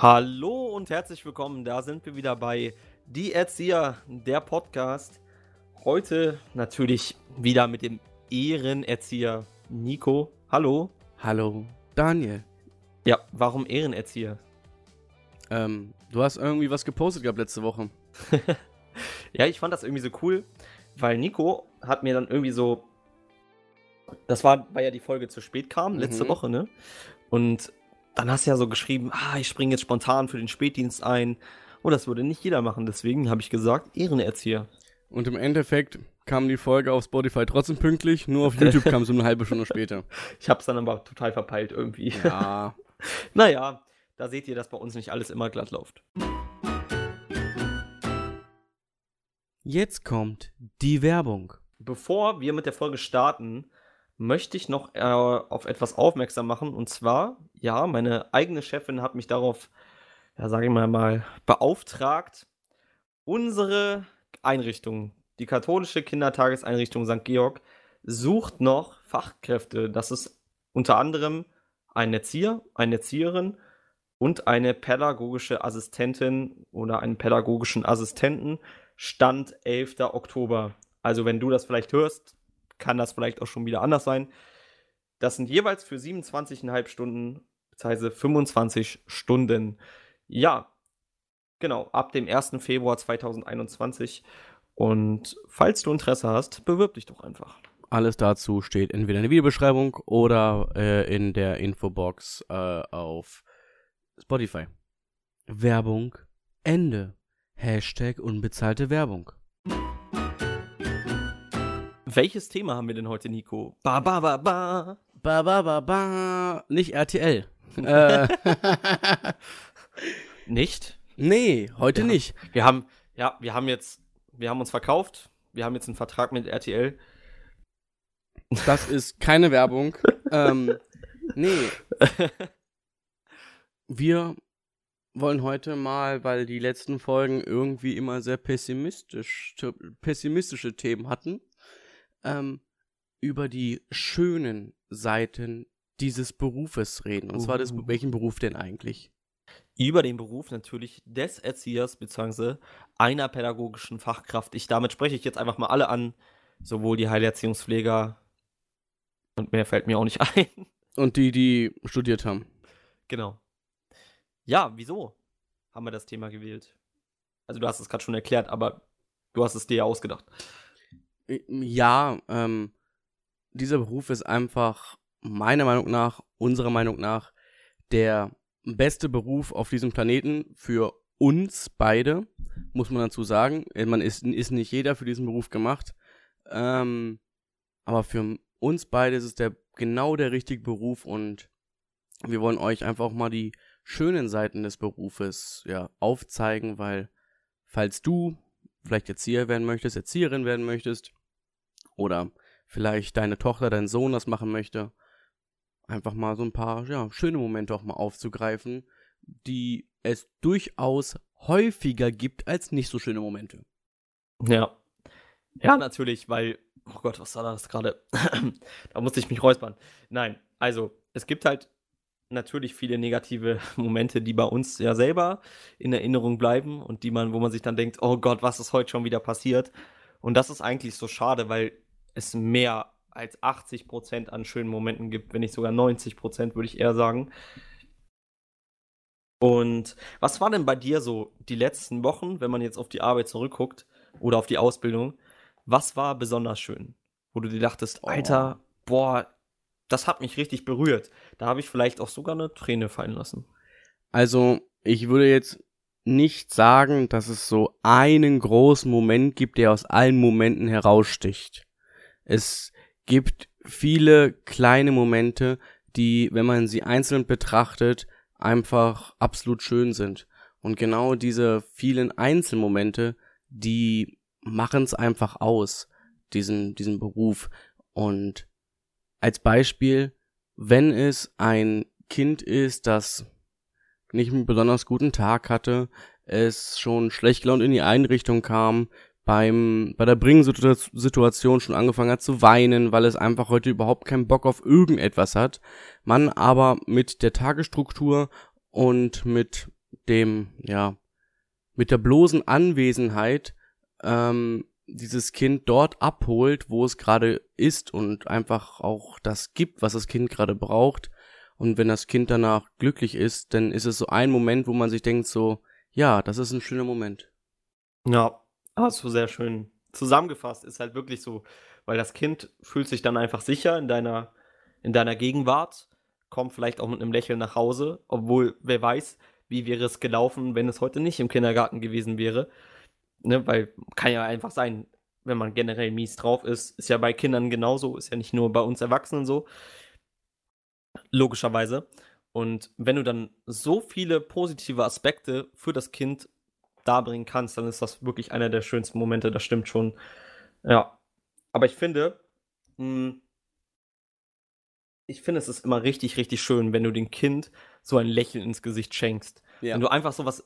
Hallo und herzlich willkommen. Da sind wir wieder bei Die Erzieher, der Podcast. Heute natürlich wieder mit dem Ehrenerzieher Nico. Hallo. Hallo, Daniel. Ja, warum Ehrenerzieher? Ähm, du hast irgendwie was gepostet gehabt letzte Woche. ja, ich fand das irgendwie so cool, weil Nico hat mir dann irgendwie so. Das war, weil ja die Folge zu spät kam, letzte Mhm. Woche, ne? Und dann hast du ja so geschrieben, ah, ich springe jetzt spontan für den Spätdienst ein. Und das würde nicht jeder machen. Deswegen habe ich gesagt, Ehrenerzieher. Und im Endeffekt kam die Folge auf Spotify trotzdem pünktlich, nur auf YouTube kam sie eine halbe Stunde später. Ich habe es dann aber total verpeilt irgendwie. Ja. Naja, da seht ihr, dass bei uns nicht alles immer glatt läuft. Jetzt kommt die Werbung. Bevor wir mit der Folge starten, möchte ich noch äh, auf etwas aufmerksam machen. Und zwar, ja, meine eigene Chefin hat mich darauf, ja, sage ich mal, mal beauftragt, unsere Einrichtung, die katholische Kindertageseinrichtung St. Georg, sucht noch Fachkräfte. Das ist unter anderem ein Erzieher, eine Erzieherin und eine pädagogische Assistentin oder einen pädagogischen Assistenten. Stand 11. Oktober. Also wenn du das vielleicht hörst, kann das vielleicht auch schon wieder anders sein. Das sind jeweils für 27,5 Stunden, beziehungsweise 25 Stunden. Ja, genau, ab dem 1. Februar 2021. Und falls du Interesse hast, bewirb dich doch einfach. Alles dazu steht entweder in der Videobeschreibung oder äh, in der Infobox äh, auf Spotify. Werbung Ende. Hashtag unbezahlte Werbung. Welches Thema haben wir denn heute, Nico? Ba, ba, ba, ba. Ba, ba, ba, ba. Nicht RTL. Äh, Nicht? nee, heute Ja. nicht. Wir haben, ja, wir haben jetzt, wir haben uns verkauft. Wir haben jetzt einen Vertrag mit RTL. Das ist keine Werbung. ähm, nee. Wir wollen heute mal, weil die letzten Folgen irgendwie immer sehr pessimistisch, pessimistische Themen hatten, ähm, über die schönen Seiten dieses Berufes reden. Und zwar des, Uh. welchen Beruf denn eigentlich? über den Beruf natürlich des Erziehers bzw. einer pädagogischen Fachkraft. Ich, damit spreche ich jetzt einfach mal alle an, sowohl die Heilerziehungspfleger und mehr fällt mir auch nicht ein. Und die, die studiert haben. genau. Ja, wieso haben wir das Thema gewählt? Also du hast es gerade schon erklärt, aber du hast es dir ja ausgedacht. Ja, ähm, dieser Beruf ist einfach meiner Meinung nach, unserer Meinung nach, der beste Beruf auf diesem Planeten für uns beide, muss man dazu sagen. Äh, Man ist, ist nicht jeder für diesen Beruf gemacht. Ähm, aber für uns beide ist es der, genau der richtige Beruf und wir wollen euch einfach mal die schönen Seiten des Berufes ja, aufzeigen, weil falls du vielleicht Erzieher werden möchtest, Erzieherin werden möchtest oder vielleicht deine Tochter, dein Sohn das machen möchte, einfach mal so ein paar ja, schöne Momente auch mal aufzugreifen, die es durchaus häufiger gibt als nicht so schöne Momente. Ja. Ja, natürlich, weil, oh Gott, was war das gerade? da musste ich mich räuspern. Nein, also, es gibt halt natürlich viele negative Momente, die bei uns ja selber in Erinnerung bleiben und die man, wo man sich dann denkt, oh Gott, was ist heute schon wieder passiert? Und das ist eigentlich so schade, weil es mehr als 80% an schönen Momenten gibt, wenn nicht sogar 90%, würde ich eher sagen. Und was war denn bei dir so die letzten Wochen, wenn man jetzt auf die Arbeit zurückguckt oder auf die Ausbildung? Was war besonders schön? Wo du dir dachtest, Oh. Alter, boah, das hat mich richtig berührt. Da habe ich vielleicht auch sogar eine Träne fallen lassen. Also, ich würde jetzt nicht sagen, dass es so einen großen Moment gibt, der aus allen Momenten heraussticht. Es gibt viele kleine Momente, die, wenn man sie einzeln betrachtet, einfach absolut schön sind. Und genau diese vielen Einzelmomente, die machen es einfach aus, diesen, diesen Beruf. Und als Beispiel, wenn es ein Kind ist, das nicht einen besonders guten Tag hatte, es schon schlecht gelaunt in die Einrichtung kam, beim, bei der Bringensituation schon angefangen hat zu weinen, weil es einfach heute überhaupt keinen Bock auf irgendetwas hat. Man aber mit der Tagesstruktur und mit dem, ja, mit der bloßen Anwesenheit ähm, dieses Kind dort abholt, wo es gerade ist und einfach auch das gibt, was das Kind gerade braucht. Und wenn das Kind danach glücklich ist, dann ist es so ein Moment, wo man sich denkt so, ja, das ist ein schöner Moment. Ja, hast du sehr schön zusammengefasst. Ist halt wirklich so, weil das Kind fühlt sich dann einfach sicher in deiner, in deiner Gegenwart, kommt vielleicht auch mit einem Lächeln nach Hause, obwohl wer weiß, wie wäre es gelaufen, wenn es heute nicht im Kindergarten gewesen wäre. Ne, weil kann ja einfach sein, wenn man generell mies drauf ist, ist ja bei Kindern genauso, ist ja nicht nur bei uns Erwachsenen so. Logischerweise. Und wenn du dann so viele positive Aspekte für das Kind darbringen kannst, dann ist das wirklich einer der schönsten Momente, das stimmt schon. Ja. Aber ich finde, mh, hm, ich finde, es ist immer richtig, richtig schön, wenn du dem Kind so ein Lächeln ins Gesicht schenkst. Ja. Wenn du einfach so was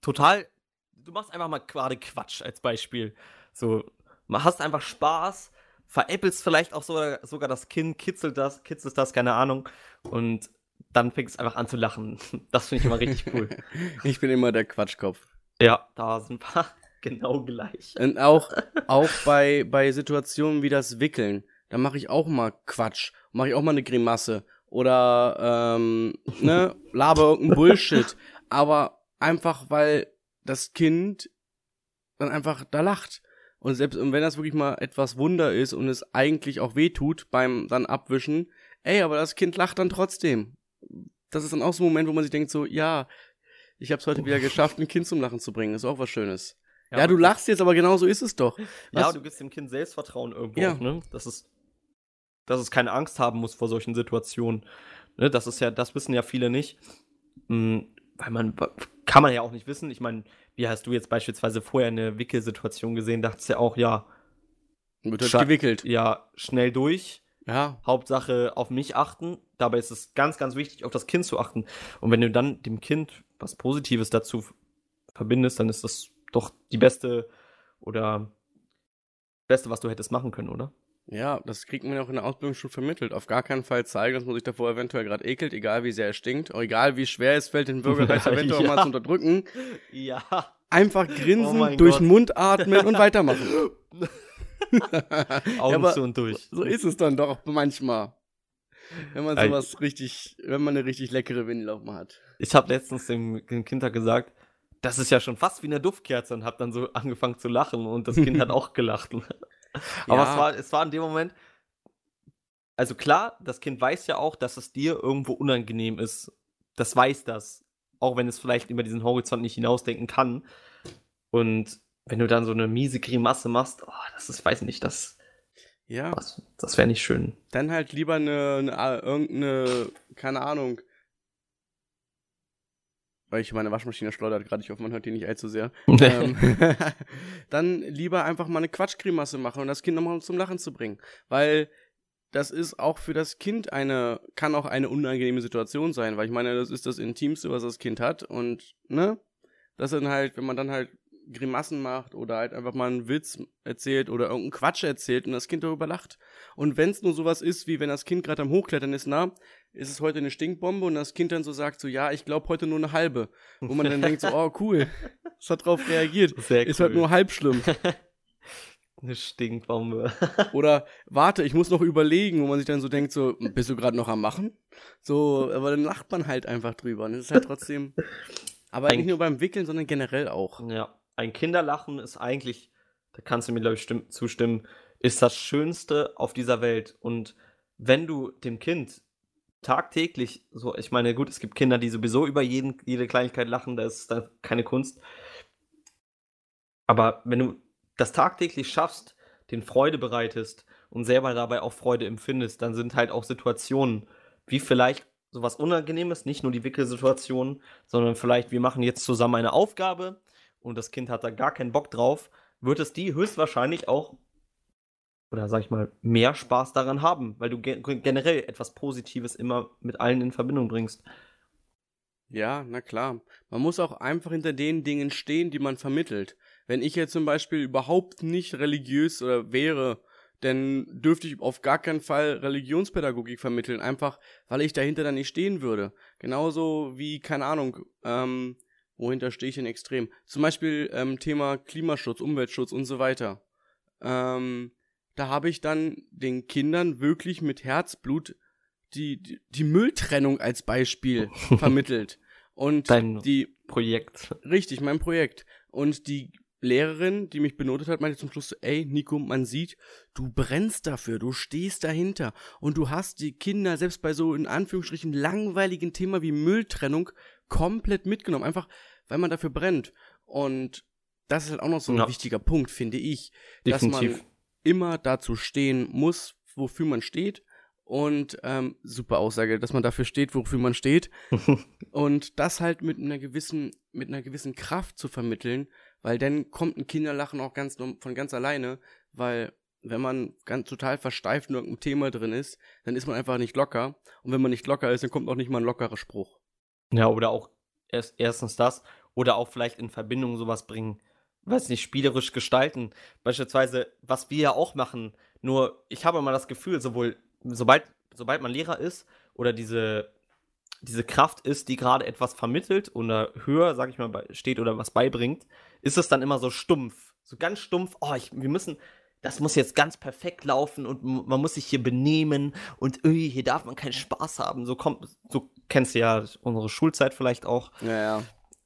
total du machst einfach mal gerade Quatsch als Beispiel. So, hast einfach Spaß, veräppelst vielleicht auch sogar, sogar das Kind, kitzelt das, kitzelt das, keine Ahnung. Und dann fängst du einfach an zu lachen. Das finde ich immer richtig cool. ich bin immer der Quatschkopf. Ja, da sind ein paar genau gleich. Und auch, auch bei, bei Situationen wie das Wickeln, da mache ich auch mal Quatsch. Mache ich auch mal eine Grimasse. Oder, ähm, ne, laber irgendein Bullshit. Aber einfach, weil das Kind dann einfach da lacht. Und selbst und wenn das wirklich mal etwas Wunder ist und es eigentlich auch weh tut beim dann Abwischen, ey, aber das Kind lacht dann trotzdem. Das ist dann auch so ein Moment, wo man sich denkt so, ja, ich habe es heute wieder geschafft, ein Kind zum Lachen zu bringen. Das ist auch was Schönes. Ja, ja du lachst jetzt, aber genau so ist es doch. Was? Ja, du gibst dem Kind Selbstvertrauen irgendwo, ja. ne? Dass es, dass es keine Angst haben muss vor solchen Situationen. Ne? Das ist ja, das wissen ja viele nicht. Hm, weil man, kann man ja auch nicht wissen. Ich meine, wie hast du jetzt beispielsweise vorher eine Wickelsituation gesehen? Dachtest ja auch, ja. Wird halt gewickelt. Ja, schnell durch. Ja. Hauptsache auf mich achten. Dabei ist es ganz, ganz wichtig, auf das Kind zu achten. Und wenn du dann dem Kind was Positives dazu verbindest, dann ist das doch die beste oder beste, was du hättest machen können, oder? Ja, das kriegt man ja auch in der Ausbildung schon vermittelt. Auf gar keinen Fall zeigen, dass man sich davor eventuell gerade ekelt, egal wie sehr er stinkt, egal wie schwer es fällt, den Bürgerreich eventuell ja. mal zu unterdrücken. Ja. Einfach grinsen, oh durch den Mund atmen und weitermachen. Augen ja, zu und durch. So ist es dann doch manchmal. Wenn man sowas ich, richtig, wenn man eine richtig leckere Windel auf hat. Ich habe letztens dem, dem Kind gesagt, das ist ja schon fast wie eine Duftkerze und habe dann so angefangen zu lachen und das Kind hat auch gelacht. Aber ja. es, war, es war in dem Moment, also klar, das Kind weiß ja auch, dass es dir irgendwo unangenehm ist. Das weiß das. Auch wenn es vielleicht über diesen Horizont nicht hinausdenken kann. Und wenn du dann so eine miese Grimasse machst, oh, das ist, weiß nicht, das. Ja. Das, das wäre nicht schön. Dann halt lieber eine, eine irgendeine, keine Ahnung, weil ich meine Waschmaschine schleudert gerade, ich hoffe, man hört die nicht allzu sehr. ähm, dann lieber einfach mal eine Quatschgrimasse machen und das Kind nochmal zum Lachen zu bringen. Weil das ist auch für das Kind eine, kann auch eine unangenehme Situation sein, weil ich meine, das ist das Intimste, was das Kind hat und, ne? Das sind halt, wenn man dann halt Grimassen macht oder halt einfach mal einen Witz erzählt oder irgendeinen Quatsch erzählt und das Kind darüber lacht. Und wenn es nur sowas ist, wie wenn das Kind gerade am Hochklettern ist, na, ist es heute eine Stinkbombe und das Kind dann so sagt so, ja, ich glaube heute nur eine halbe. Wo man dann denkt so, oh cool, es hat drauf reagiert. Sehr ist halt nur halb schlimm. Eine Stinkbombe. Oder warte, ich muss noch überlegen, wo man sich dann so denkt, so, bist du gerade noch am Machen? So, aber dann lacht man halt einfach drüber. Und es ist halt trotzdem. Aber Ein nicht nur beim Wickeln, sondern generell auch. Ja ein Kinderlachen ist eigentlich, da kannst du mir, glaube ich, zustimmen, ist das Schönste auf dieser Welt. Und wenn du dem Kind tagtäglich, so, ich meine, gut, es gibt Kinder, die sowieso über jeden, jede Kleinigkeit lachen, da ist dann keine Kunst. Aber wenn du das tagtäglich schaffst, den Freude bereitest und selber dabei auch Freude empfindest, dann sind halt auch Situationen, wie vielleicht sowas Unangenehmes, nicht nur die Wickelsituation, sondern vielleicht, wir machen jetzt zusammen eine Aufgabe und das Kind hat da gar keinen Bock drauf, wird es die höchstwahrscheinlich auch, oder sag ich mal, mehr Spaß daran haben, weil du ge generell etwas Positives immer mit allen in Verbindung bringst. Ja, na klar. Man muss auch einfach hinter den Dingen stehen, die man vermittelt. Wenn ich jetzt zum Beispiel überhaupt nicht religiös oder wäre, dann dürfte ich auf gar keinen Fall Religionspädagogik vermitteln, einfach weil ich dahinter dann nicht stehen würde. Genauso wie, keine Ahnung, ähm, wohinter stehe ich denn extrem? Zum Beispiel ähm, Thema Klimaschutz, Umweltschutz und so weiter. Ähm, da habe ich dann den Kindern wirklich mit Herzblut die, die, die Mülltrennung als Beispiel vermittelt. Und Dein die Projekt. Richtig, mein Projekt. Und die Lehrerin, die mich benotet hat, meinte zum Schluss, ey, Nico, man sieht, du brennst dafür, du stehst dahinter und du hast die Kinder selbst bei so in Anführungsstrichen langweiligen Thema wie Mülltrennung komplett mitgenommen, einfach weil man dafür brennt. Und das ist halt auch noch so ein Ja. wichtiger Punkt, finde ich, dass Definitiv. man immer dazu stehen muss, wofür man steht. Und ähm, super Aussage, dass man dafür steht, wofür man steht. Und das halt mit einer gewissen, mit einer gewissen Kraft zu vermitteln, weil dann kommt ein Kinderlachen auch ganz von ganz alleine, weil wenn man ganz total versteift in irgendeinem Thema drin ist, dann ist man einfach nicht locker. Und wenn man nicht locker ist, dann kommt auch nicht mal ein lockerer Spruch. Ja, oder auch erst, erstens das, oder auch vielleicht in Verbindung sowas bringen, weiß nicht, spielerisch gestalten. Beispielsweise, was wir ja auch machen, nur ich habe immer das Gefühl, sowohl, sobald, sobald man Lehrer ist oder diese, diese Kraft ist, die gerade etwas vermittelt oder höher, sag ich mal, steht oder was beibringt, ist es dann immer so stumpf. So ganz stumpf, oh, ich, wir müssen, das muss jetzt ganz perfekt laufen und man muss sich hier benehmen und öh, hier darf man keinen Spaß haben. So kommt, so kennst du ja unsere Schulzeit vielleicht auch. Ja, ja.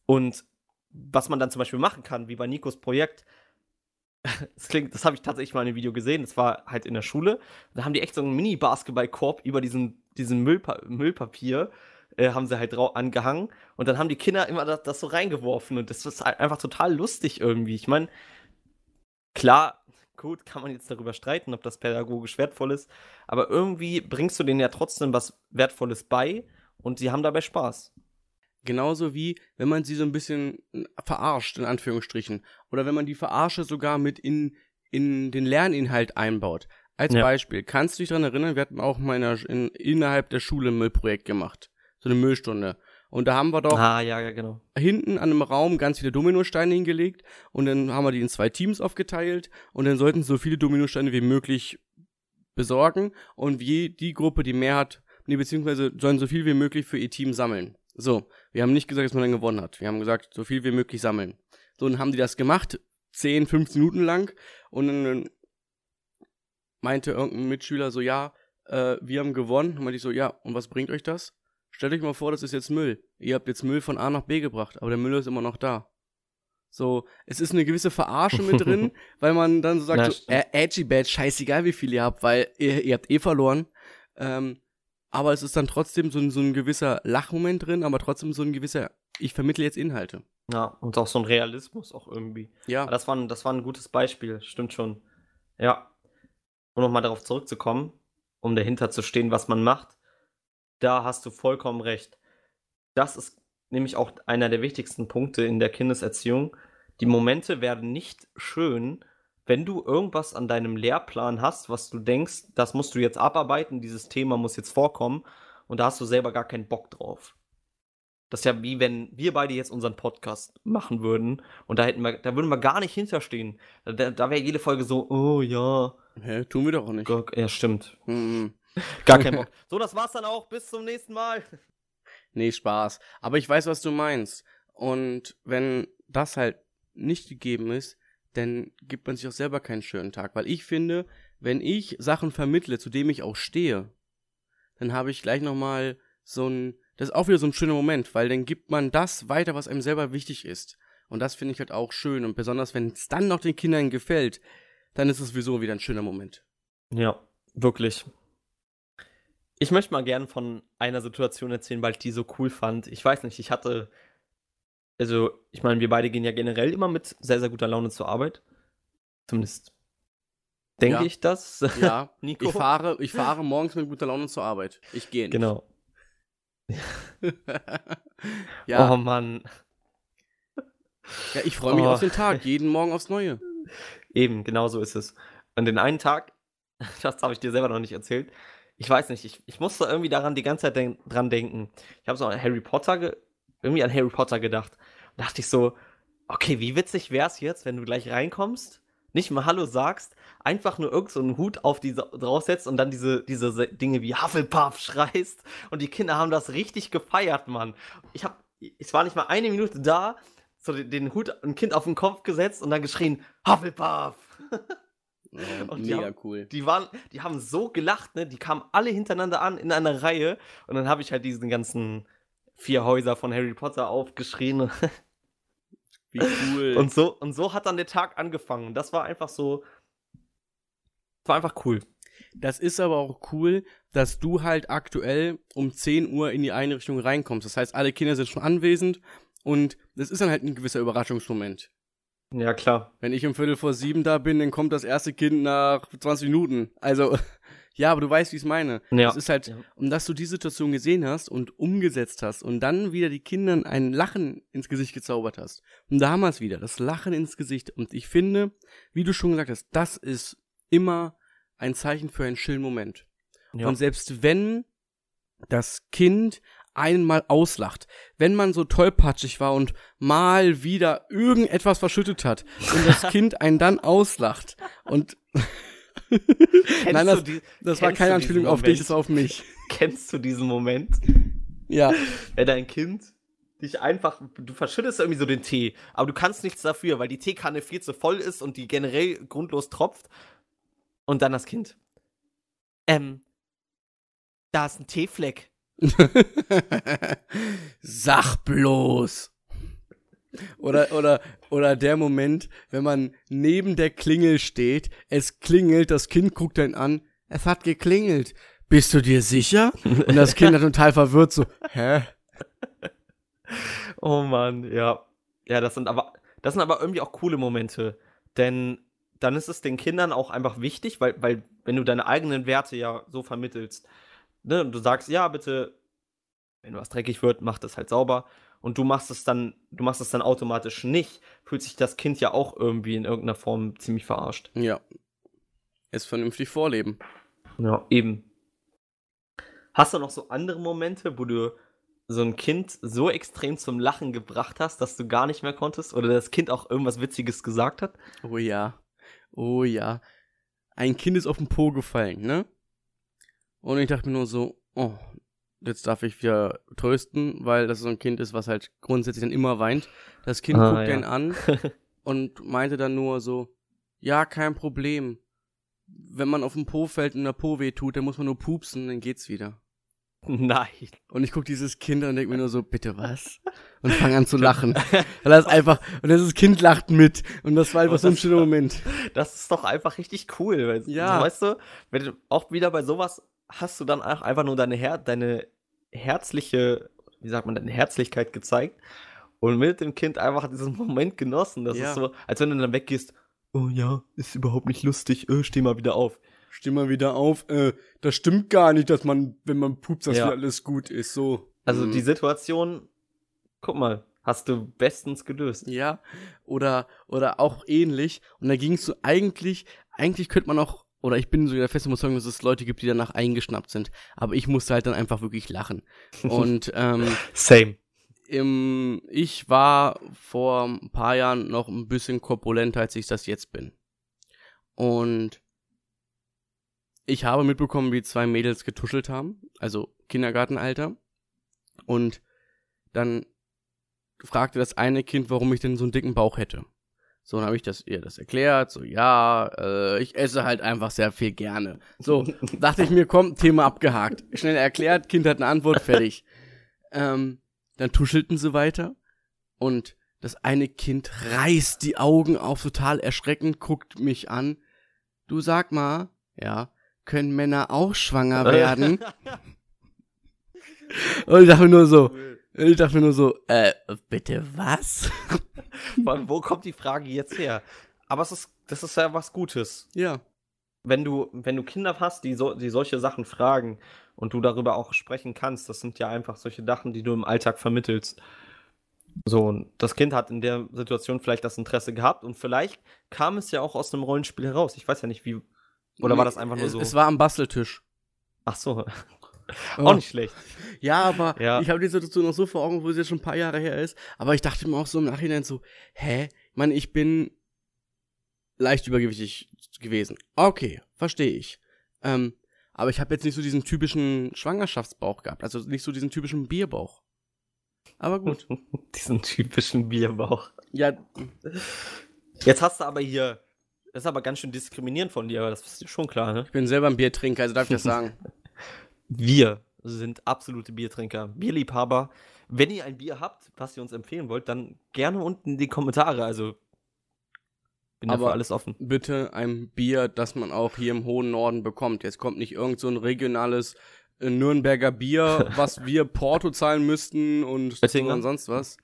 Und was man dann zum Beispiel machen kann, wie bei Nikos Projekt, das klingt, das habe ich tatsächlich mal in einem Video gesehen, das war halt in der Schule. Da haben die echt so einen Mini-Basketballkorb über diesen, diesen Müllpa Müllpapier, äh, haben sie halt angehangen. Und dann haben die Kinder immer das, das so reingeworfen. Und das ist halt einfach total lustig irgendwie. Ich meine, klar, gut, kann man jetzt darüber streiten, ob das pädagogisch wertvoll ist. Aber irgendwie bringst du denen ja trotzdem was Wertvolles bei und sie haben dabei Spaß. Genauso wie, wenn man sie so ein bisschen verarscht, in Anführungsstrichen. Oder wenn man die Verarsche sogar mit in, in den Lerninhalt einbaut. Als Ja. Beispiel, kannst du dich daran erinnern, wir hatten auch mal in der, in, innerhalb der Schule ein Müllprojekt gemacht. So eine Müllstunde. Und da haben wir doch Ah, ja, ja, genau. hinten an einem Raum ganz viele Dominosteine hingelegt und dann haben wir die in zwei Teams aufgeteilt und dann sollten so viele Dominosteine wie möglich besorgen und je die Gruppe, die mehr hat, nee, beziehungsweise sollen so viel wie möglich für ihr Team sammeln. So, wir haben nicht gesagt, dass man dann gewonnen hat. Wir haben gesagt, so viel wie möglich sammeln. So, dann haben die das gemacht, 10, 15 Minuten lang und dann meinte irgendein Mitschüler so, ja, äh, wir haben gewonnen. Und meinte ich so, ja, und was bringt euch das? Stellt euch mal vor, das ist jetzt Müll. Ihr habt jetzt Müll von A nach B gebracht, aber der Müll ist immer noch da. So, es ist eine gewisse Verarsche mit drin, weil man dann so sagt, Ja, so, äh, edgy Badge, scheißegal wie viel ihr habt, weil ihr, ihr habt eh verloren. Ähm, aber es ist dann trotzdem so ein, so ein gewisser Lachmoment drin, aber trotzdem so ein gewisser, ich vermittle jetzt Inhalte. Ja, und auch so ein Realismus auch irgendwie. Ja, Aber das war, ein, das war ein gutes Beispiel, stimmt schon. Ja. Um nochmal darauf zurückzukommen, um dahinter zu stehen, was man macht, da hast du vollkommen recht. Das ist nämlich auch einer der wichtigsten Punkte in der Kindeserziehung. Die Momente werden nicht schön, wenn du irgendwas an deinem Lehrplan hast, was du denkst, das musst du jetzt abarbeiten, dieses Thema muss jetzt vorkommen und da hast du selber gar keinen Bock drauf. Das ist ja wie wenn wir beide jetzt unseren Podcast machen würden und da hätten wir, da würden wir gar nicht hinterstehen. Da, da wäre jede Folge so, oh ja, Hä, tun wir doch auch nicht. gar- ja stimmt, Mhm. gar kein Bock. So, das war's dann auch, bis zum nächsten Mal. Nee, Spaß. Aber ich weiß, was du meinst. Und wenn das halt nicht gegeben ist, dann gibt man sich auch selber keinen schönen Tag. Weil ich finde, wenn ich Sachen vermittle, zu dem ich auch stehe, dann habe ich gleich nochmal so ein, das ist auch wieder so ein schöner Moment, weil dann gibt man das weiter, was einem selber wichtig ist. Und das finde ich halt auch schön. Und besonders, wenn es dann noch den Kindern gefällt, dann ist es sowieso wieder ein schöner Moment. Ja, wirklich. Ich möchte mal gern von einer Situation erzählen, weil ich die so cool fand. Ich weiß nicht, ich hatte, also ich meine, wir beide gehen ja generell immer mit sehr, sehr guter Laune zur Arbeit. Zumindest denke Ja. ich das. Ja, Nico? ich fahre, ich fahre morgens mit guter Laune zur Arbeit. Ich gehe nicht. Genau. ja, Oh Mann. ja, ich freue mich Oh. auf den Tag, jeden Morgen aufs Neue. Eben, genau so ist es. Und den einen Tag, das habe ich dir selber noch nicht erzählt, ich weiß nicht, ich, ich musste irgendwie daran die ganze Zeit denk dran denken. Ich habe so an Harry Potter, irgendwie an Harry Potter gedacht. Und dachte ich so, okay, wie witzig wär's jetzt, wenn du gleich reinkommst, nicht mal Hallo sagst, einfach nur irgend so Hut auf die draufsetzt und dann diese, diese Se- Dinge wie Hufflepuff schreist. Und die Kinder haben das richtig gefeiert, Mann. Ich hab, es war nicht mal eine Minute da, so den, den Hut ein Kind auf den Kopf gesetzt und dann geschrien, Hufflepuff! Oh, Und die mega haben- cool. Die waren, die haben so gelacht, ne? Die kamen alle hintereinander an in einer Reihe und dann habe ich halt diesen ganzen vier Häuser von Harry Potter aufgeschrien Wie cool. und so und so hat dann der Tag angefangen. Das war einfach so, war einfach cool. Das ist aber auch cool, dass du halt aktuell um 10 Uhr in die Einrichtung reinkommst. Das heißt, alle Kinder sind schon anwesend und das ist dann halt ein gewisser Überraschungsmoment. Ja klar. Wenn ich um Viertel vor sieben da bin, dann kommt das erste Kind nach 20 Minuten. Also, ja, aber du weißt, wie ich es meine. Ja. Es ist halt, Ja. um dass du die Situation gesehen hast und umgesetzt hast und dann wieder die Kindern ein Lachen ins Gesicht gezaubert hast. Und damals wieder das Lachen ins Gesicht. Und ich finde, wie du schon gesagt hast, das ist immer ein Zeichen für einen schönen Moment. Ja. Und selbst wenn das Kind einen mal auslacht, wenn man so tollpatschig war und mal wieder irgendetwas verschüttet hat und das Kind einen dann auslacht und Nein, das, die, das war keine Anspielung auf dich, das war auf mich. kennst du diesen Moment, Ja, wenn dein Kind dich einfach, du verschüttest irgendwie so den Tee, aber du kannst nichts dafür, weil die Teekanne viel zu voll ist und die generell grundlos tropft. Und dann das Kind. Ähm, da ist ein Teefleck. Sag bloß. Oder, oder, oder der Moment, wenn man neben der Klingel steht, es klingelt, das Kind guckt einen an, es hat geklingelt. Bist du dir sicher? Und das Kind hat total verwirrt so, hä? Oh Mann, ja. Ja, das sind aber, das sind aber irgendwie auch coole Momente. Denn dann ist es den Kindern auch einfach wichtig, weil, weil, wenn du deine eigenen Werte ja so vermittelst, ne, und du sagst, ja, bitte, wenn was dreckig wird, mach das halt sauber. Und du machst es dann, du machst es dann automatisch nicht, fühlt sich das Kind ja auch irgendwie in irgendeiner Form ziemlich verarscht. Ja. Es vernünftig vorleben. Ja, eben. Hast du noch so andere Momente, wo du so ein Kind so extrem zum Lachen gebracht hast, dass du gar nicht mehr konntest? Oder das Kind auch irgendwas Witziges gesagt hat? Oh ja. Oh ja. Ein Kind ist auf den Po gefallen, ne? Und ich dachte mir nur so, oh, jetzt darf ich wieder trösten, weil das so ein Kind ist, was halt grundsätzlich dann immer weint. Das Kind Ah, guckt ja. den an und meinte dann nur so, ja, kein Problem. Wenn man auf den Po fällt und der Po weh tut, dann muss man nur pupsen, dann geht's wieder. Nein. Und ich guck dieses Kind an und denk mir nur so, bitte was? Und fang an zu lachen. Weil das einfach, und das Kind lacht mit. Und das war einfach so ein schöner Moment. Das ist doch einfach richtig cool. Weil, Ja. weißt du, wenn du auch wieder bei sowas hast du dann auch einfach nur deine, Her deine herzliche, wie sagt man, deine Herzlichkeit gezeigt und mit dem Kind einfach diesen Moment genossen. Das Ja. ist so, als wenn du dann weggehst, oh ja, ist überhaupt nicht lustig, äh, steh mal wieder auf. Steh mal wieder auf, äh, das stimmt gar nicht, dass man, wenn man pupst, dass Ja. alles gut ist, so. Also Mhm. die Situation, guck mal, hast du bestens gelöst. Ja, oder, oder auch ähnlich. Und da ging es so eigentlich, eigentlich könnte man auch, oder ich bin so der festen Überzeugung, dass es Leute gibt, die danach eingeschnappt sind. Aber ich musste halt dann einfach wirklich lachen. Und ähm, Same. im, ich war vor ein paar Jahren noch ein bisschen korpulenter, als ich das jetzt bin. Und ich habe mitbekommen, wie zwei Mädels getuschelt haben, also Kindergartenalter. Und dann fragte das eine Kind, warum ich denn so einen dicken Bauch hätte. So, dann habe ich das ihr das erklärt, so ja, äh, ich esse halt einfach sehr viel gerne. So, dachte ich mir, komm, Thema abgehakt. Schnell erklärt, Kind hat eine Antwort, fertig. Ähm, dann tuschelten sie weiter und das eine Kind reißt die Augen auf, total erschreckend, guckt mich an. Du sag mal, ja, können Männer auch schwanger werden? Und ich dachte mir nur so, ich dachte mir nur so, äh, bitte was? Vor- Wo kommt die Frage jetzt her? Aber es ist, das ist ja was Gutes. Ja, Wenn du, wenn du Kinder hast, die, so, die solche Sachen fragen und du darüber auch sprechen kannst, das sind ja einfach solche Sachen, die du im Alltag vermittelst. So, und das Kind hat in der Situation vielleicht das Interesse gehabt und vielleicht kam es ja auch aus einem Rollenspiel heraus. Ich weiß ja nicht, wie. Oder war das einfach nur so? Es war am Basteltisch. Ach so, Oh. auch nicht schlecht. Ja, aber Ja. ich habe die Situation noch so vor Augen, wo sie jetzt schon ein paar Jahre her ist. Aber ich dachte mir auch so im Nachhinein so, hä? Meine, ich bin leicht übergewichtig gewesen. Okay, verstehe ich. Ähm, aber ich habe jetzt nicht so diesen typischen Schwangerschaftsbauch gehabt. Also nicht so diesen typischen Bierbauch. Aber gut. Diesen typischen Bierbauch. Ja, Jetzt hast du aber hier. Das ist aber ganz schön diskriminierend von dir, aber das ist dir schon klar, ne? ich bin selber ein Biertrinker, also darf ich das sagen. Wir sind absolute Biertrinker, Bierliebhaber. Wenn ihr ein Bier habt, was ihr uns empfehlen wollt, dann gerne unten in die Kommentare. Also bin Aber- dafür alles offen. Bitte ein Bier, das man auch hier im hohen Norden bekommt. Jetzt kommt nicht irgend so ein regionales äh, Nürnberger Bier, was wir Porto zahlen müssten und und sonst was.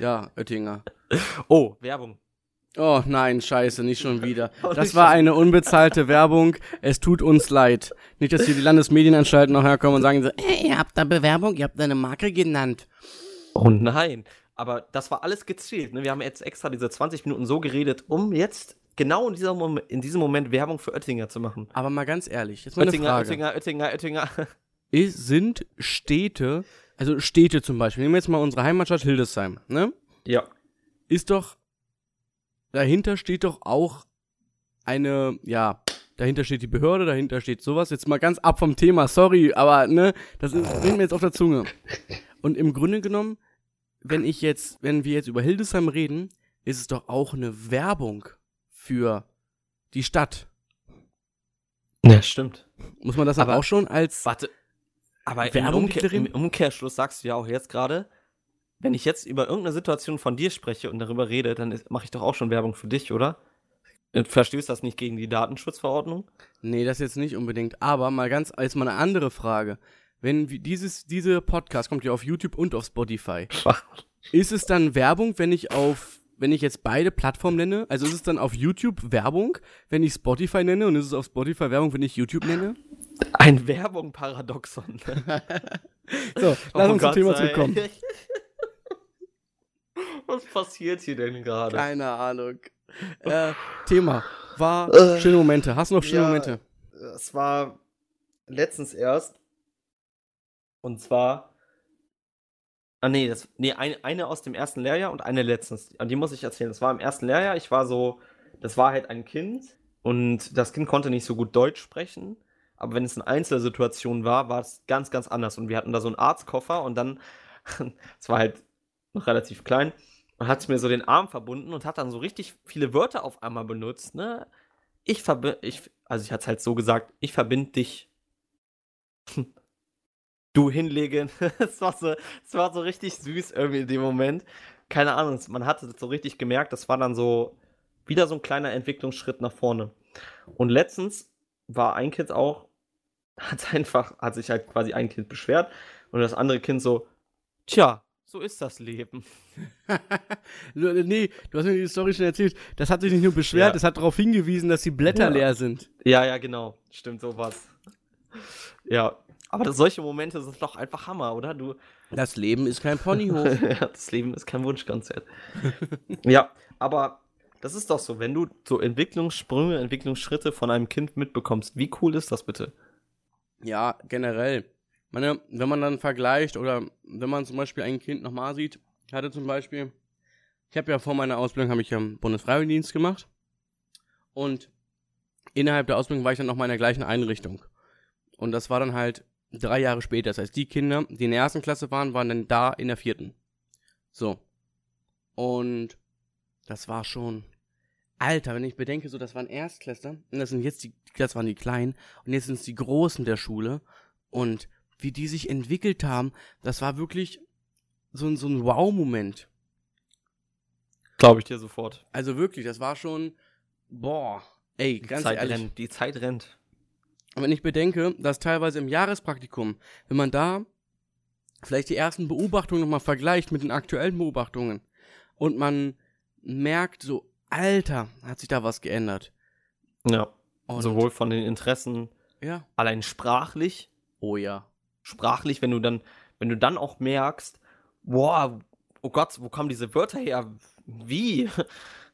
Ja, Oettinger. Oh, Werbung. Oh nein, scheiße, nicht schon wieder. Das war eine unbezahlte Werbung. Es tut uns leid. Nicht, dass hier die Landesmedienanstalten noch herkommen und sagen so, ey, ihr habt da Bewerbung, ihr habt da eine Marke genannt. Oh nein. Aber das war alles gezielt. Ne? Wir haben jetzt extra diese 20 Minuten so geredet, um jetzt genau in, dieser Mom in diesem Moment Werbung für Oettinger zu machen. Aber mal ganz ehrlich, jetzt mal eine Oettinger, Frage. Oettinger, Oettinger, Oettinger. Ist, sind Städte, also Städte zum Beispiel, nehmen wir jetzt mal unsere Heimatstadt Hildesheim, ne? ja. Ist doch, dahinter steht doch auch eine, ja, dahinter steht die Behörde, dahinter steht sowas. Jetzt mal ganz ab vom Thema, sorry, aber ne, das ist, bringt mir jetzt auf der Zunge. Und im Grunde genommen, wenn ich jetzt, wenn wir jetzt über Hildesheim reden, ist es doch auch eine Werbung für die Stadt. Ja, stimmt. Muss man das Aber- auch schon als Warte. Aber im, Werbung Umkehr, im Umkehrschluss sagst du ja auch jetzt gerade, wenn ich jetzt über irgendeine Situation von dir spreche und darüber rede, dann mache ich doch auch schon Werbung für dich, oder? Äh, Verstößt das nicht gegen die Datenschutzverordnung? Nee, das jetzt nicht unbedingt. Aber mal ganz, jetzt mal eine andere Frage. Wenn dieses, diese Podcast kommt ja auf YouTube und auf Spotify. Ist es dann Werbung, wenn ich auf, wenn ich jetzt beide Plattformen nenne? Also ist es dann auf YouTube Werbung, wenn ich Spotify nenne? Und ist es auf Spotify Werbung, wenn ich YouTube nenne? Ein Werbung-Paradoxon. So, lass Oh uns zum Gott Thema zurückkommen. Was passiert hier denn gerade? Keine Ahnung. Äh, Thema war Äh, schöne Momente. Hast du noch schöne ja. Momente? Es war letztens erst. Und zwar. Ah, nee, das, nee eine, eine aus dem ersten Lehrjahr und eine letztens. An die muss ich erzählen. Das war im ersten Lehrjahr. Ich war so. Das war halt ein Kind. Und das Kind konnte nicht so gut Deutsch sprechen. Aber wenn es eine Einzelsituation war, war es ganz, ganz anders. Und wir hatten da so einen Arztkoffer und dann. Es war halt noch relativ klein. Und hat mir so den Arm verbunden und hat dann so richtig viele Wörter auf einmal benutzt, ne? Ich verbinde, ich, also ich hatte es halt so gesagt, ich verbinde dich. Du hinlegen. Es war, so, war so richtig süß irgendwie in dem Moment. Keine Ahnung, man hatte das so richtig gemerkt, das war dann so wieder so ein kleiner Entwicklungsschritt nach vorne. Und letztens war ein Kind auch, hat einfach, hat sich halt quasi ein Kind beschwert und das andere Kind so, tja, so ist das Leben. nee, du hast mir die Story schon erzählt. Das hat sich nicht nur beschwert, Ja. es hat darauf hingewiesen, dass die Blätter Ja. leer sind. Ja, ja, genau. Stimmt sowas. Ja, aber das, solche Momente sind doch einfach Hammer, oder? Du, Das Leben ist kein Ponyhof. ja, das Leben ist kein Wunschkonzert. ja, aber das ist doch so, wenn du so Entwicklungssprünge, Entwicklungsschritte von einem Kind mitbekommst, wie cool ist das bitte? Ja, generell. Meine, wenn man dann vergleicht oder wenn man zum Beispiel ein Kind nochmal sieht, ich hatte zum Beispiel, ich habe ja vor meiner Ausbildung habe ich ja Bundesfreiwilligendienst gemacht und innerhalb der Ausbildung war ich dann nochmal in der gleichen Einrichtung und das war dann halt drei Jahre später. Das heißt, die Kinder, die in der ersten Klasse waren, waren dann da in der vierten. So und das war schon Alter, wenn ich bedenke, so das waren Erstklässler und das sind jetzt die, das waren die Kleinen und jetzt sind es die Großen der Schule und wie die sich entwickelt haben, das war wirklich so, ein- so ein Wow-Moment. Glaube ich dir sofort. Also wirklich, das war schon, boah, ey, Die ganz Zeit ehrlich. rennt, die Zeit rennt. Und wenn ich bedenke, dass teilweise im Jahrespraktikum, wenn man da vielleicht die ersten Beobachtungen nochmal vergleicht mit den aktuellen Beobachtungen und man merkt so, Alter, hat sich da was geändert. Ja, Und, sowohl von den Interessen, Ja. allein sprachlich, Oh ja. Sprachlich, wenn du dann, wenn du dann auch merkst, boah, oh Gott, wo kommen diese Wörter her? Wie?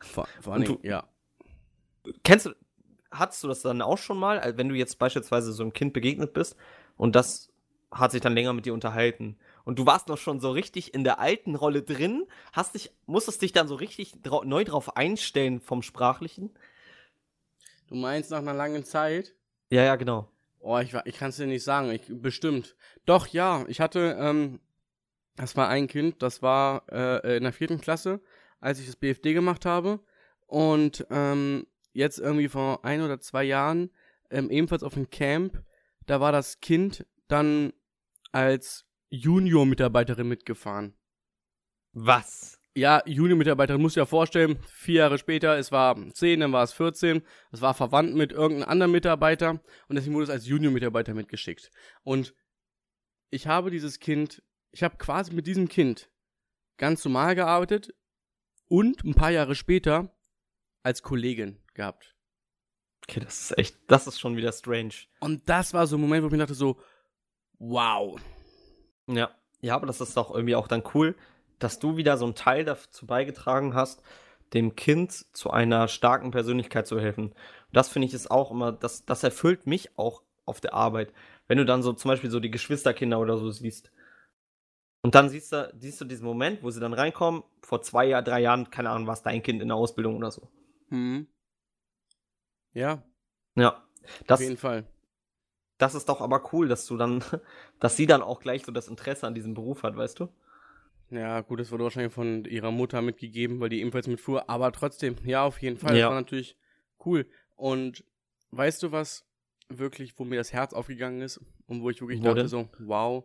Vor, vor du- ja. Kennst du, hattest du das dann auch schon mal, Also wenn du jetzt beispielsweise so einem Kind begegnet bist und das hat sich dann länger mit dir unterhalten und du warst noch schon so richtig in der alten Rolle drin, hast dich, musstest dich dann so richtig drau neu drauf einstellen vom Sprachlichen? Du meinst nach einer langen Zeit? Ja, ja, genau. Oh, ich, ich kann es dir nicht sagen. Ich, bestimmt. Doch, ja. Ich hatte, ähm, Das war ein Kind, das war äh, in der vierten Klasse, als ich das BFD gemacht habe. Und ähm, jetzt irgendwie vor ein oder zwei Jahren, ähm, ebenfalls auf dem Camp, da war das Kind dann als Junior-Mitarbeiterin mitgefahren. Was? Ja, Junior-Mitarbeiterin, muss ja vorstellen, vier Jahre später, es war 10, dann war es 14, es war verwandt mit irgendeinem anderen Mitarbeiter und deswegen wurde es als Junior-Mitarbeiter mitgeschickt. Und ich habe dieses Kind, ich habe quasi mit diesem Kind ganz normal gearbeitet und ein paar Jahre später als Kollegin gehabt. Okay, das ist echt, das ist schon wieder strange. Und das war so ein Moment, wo ich mir dachte so, wow. Ja, ja, aber das ist doch irgendwie auch dann cool, dass du wieder so einen Teil dazu beigetragen hast, dem Kind zu einer starken Persönlichkeit zu helfen. Und das finde ich ist auch immer, das, das erfüllt mich auch auf der Arbeit. Wenn du dann so zum Beispiel so die Geschwisterkinder oder so siehst. Und dann siehst du, siehst du diesen Moment, wo sie dann reinkommen, vor zwei, Jahr, drei Jahren, keine Ahnung, was dein Kind in der Ausbildung oder so. Hm. Ja. Ja. Das, auf jeden Fall. Das ist doch aber cool, dass du dann, dass sie dann auch gleich so das Interesse an diesem Beruf hat, weißt du? Ja, gut, das wurde wahrscheinlich von ihrer Mutter mitgegeben, weil die ebenfalls mitfuhr, aber trotzdem, ja, auf jeden Fall. Ja. Das war natürlich cool. Und weißt du, was wirklich, wo mir das Herz aufgegangen ist und wo ich wirklich wo dachte, so, wow,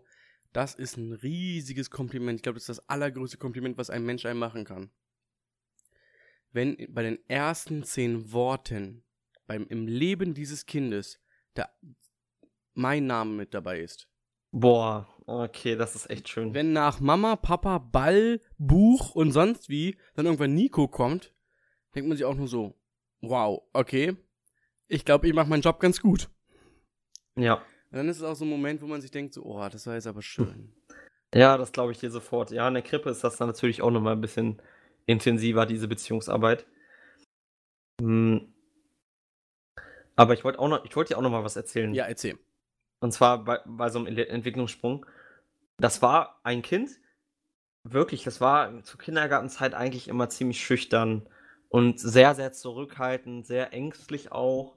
das ist ein riesiges Kompliment. Ich glaube, das ist das allergrößte Kompliment, was ein Mensch einem machen kann. Wenn bei den ersten zehn Worten beim, im Leben dieses Kindes da mein Name mit dabei ist. Boah, okay, das ist echt schön. Wenn nach Mama, Papa, Ball, Buch und sonst wie dann irgendwann Nico kommt, denkt man sich auch nur so, wow, okay, ich glaube, ich mache meinen Job ganz gut. Ja. Und dann ist es auch so ein Moment, wo man sich denkt, so, oh, das war jetzt aber schön. Ja, das glaube ich dir sofort. Ja, in der Krippe ist das dann natürlich auch nochmal ein bisschen intensiver, diese Beziehungsarbeit. Hm. Aber ich wollte auch noch, ich wollte dir auch noch mal was erzählen. Ja, erzähl. Und zwar bei, bei so einem Entwicklungssprung. Das war ein Kind, wirklich, das war zur Kindergartenzeit eigentlich immer ziemlich schüchtern und sehr, sehr zurückhaltend, sehr ängstlich auch,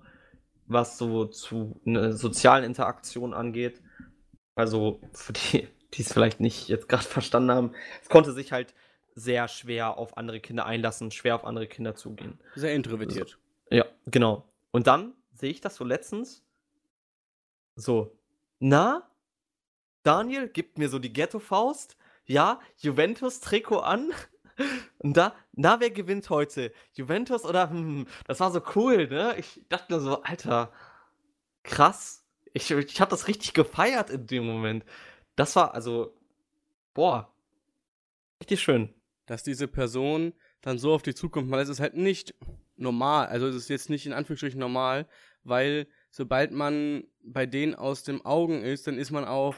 was so zu einer sozialen Interaktion angeht. Also für die, die es vielleicht nicht jetzt gerade verstanden haben, es konnte sich halt sehr schwer auf andere Kinder einlassen, schwer auf andere Kinder zugehen. Sehr introvertiert. Ja, genau. Und dann sehe ich das so letztens. So, na, Daniel gibt mir so die Ghetto-Faust. Ja, Juventus-Trikot an. Und da, na, wer gewinnt heute? Juventus oder, hm, das war so cool, ne? Ich dachte nur so, Alter, krass. Ich, ich habe das richtig gefeiert in dem Moment. Das war also, boah, richtig schön. Dass diese Person dann so auf die zukommt, weil es ist halt nicht normal. Also es ist jetzt nicht in Anführungsstrichen normal, weil sobald man bei denen aus den Augen ist, dann ist man auch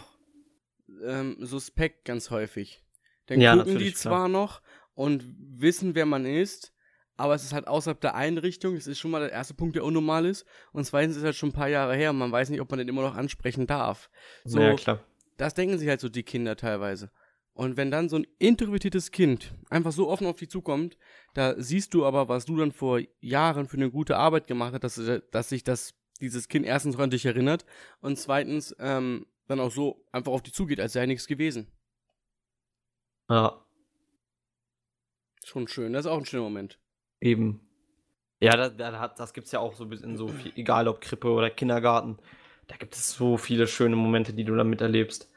ähm, suspekt ganz häufig. Dann ja, gucken die zwar klar. noch und wissen, wer man ist, aber es ist halt außerhalb der Einrichtung. Das ist schon mal der erste Punkt, der unnormal ist. Und zweitens ist halt schon ein paar Jahre her und man weiß nicht, ob man den immer noch ansprechen darf. So, ja, klar. Das denken sich halt so die Kinder teilweise. Und wenn dann so ein introvertiertes Kind einfach so offen auf dich zukommt, da siehst du aber, was du dann vor Jahren für eine gute Arbeit gemacht hast, dass, dass sich das, dieses Kind erstens an dich erinnert und zweitens ähm, dann auch so einfach auf dich zugeht, als sei nichts gewesen. Ja. Schon schön, das ist auch ein schöner Moment. Eben. Ja, das, das, das gibt es ja auch so in so viel, egal ob Krippe oder Kindergarten, da gibt es so viele schöne Momente, die du dann miterlebst.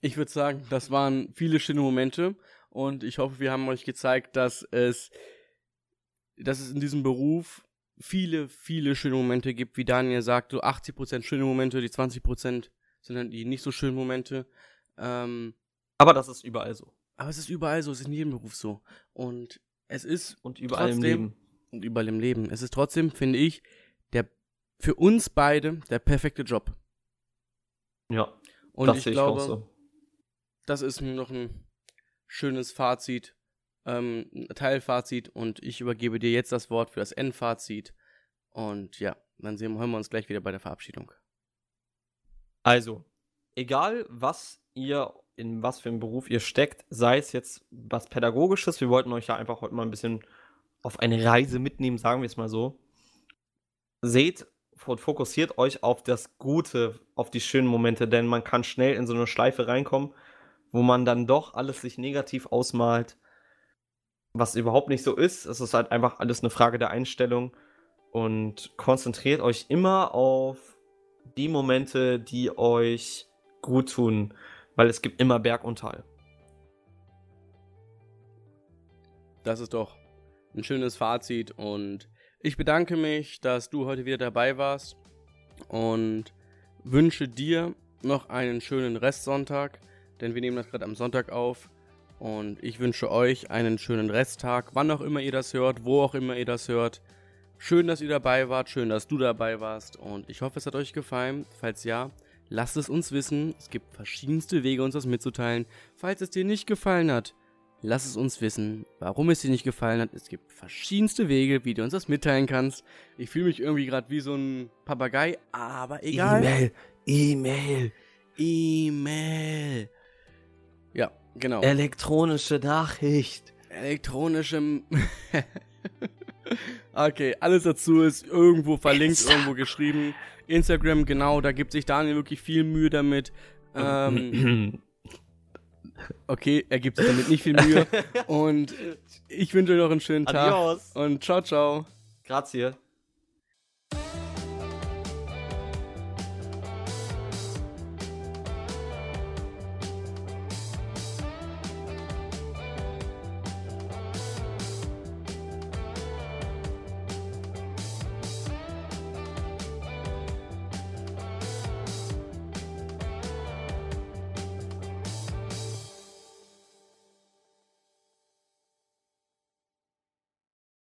Ich würde sagen, das waren viele schöne Momente und ich hoffe, wir haben euch gezeigt, dass es, dass es in diesem Beruf viele, viele schöne Momente gibt, wie Daniel sagt, so 80% schöne Momente, die 20% sind dann die nicht so schönen Momente. Ähm, aber das ist überall so. Aber es ist überall so, es ist in jedem Beruf so. Und es ist und überall trotzdem, im Leben. Und überall im Leben. Es ist trotzdem, finde ich, der für uns beide der perfekte Job. Ja. Und das ich glaube, ich so das ist noch ein schönes Fazit, ähm, Teilfazit und ich übergebe dir jetzt das Wort für das Endfazit. Und ja, dann sehen, hören wir uns gleich wieder bei der Verabschiedung. Also, egal was ihr, in was für einem Beruf ihr steckt, sei es jetzt was Pädagogisches, wir wollten euch ja einfach heute mal ein bisschen auf eine Reise mitnehmen, sagen wir es mal so. Seht und fokussiert euch auf das Gute, auf die schönen Momente, denn man kann schnell in so eine Schleife reinkommen wo man dann doch alles sich negativ ausmalt, was überhaupt nicht so ist. Es ist halt einfach alles eine Frage der Einstellung und konzentriert euch immer auf die Momente, die euch gut tun, weil es gibt immer Berg und Tal. Das ist doch ein schönes Fazit und ich bedanke mich, dass du heute wieder dabei warst und wünsche dir noch einen schönen Restsonntag, denn wir nehmen das gerade am Sonntag auf. Und ich wünsche euch einen schönen Resttag, wann auch immer ihr das hört, wo auch immer ihr das hört. Schön, dass ihr dabei wart, schön, dass du dabei warst und ich hoffe, es hat euch gefallen. Falls ja, lasst es uns wissen. Es gibt verschiedenste Wege, uns das mitzuteilen. Falls es dir nicht gefallen hat, lass es uns wissen, warum es dir nicht gefallen hat. Es gibt verschiedenste Wege, wie du uns das mitteilen kannst. Ich fühle mich irgendwie gerade wie so ein Papagei, aber egal. E-Mail, E-Mail. E-Mail. Genau. Elektronische Nachricht. Elektronische. okay, alles dazu ist irgendwo verlinkt, Insta irgendwo geschrieben. Instagram, genau, da gibt sich Daniel wirklich viel Mühe damit. Ähm, okay, er gibt sich damit nicht viel Mühe. Und ich wünsche euch noch einen schönen Tag. Adios. Und ciao, ciao. Grazie.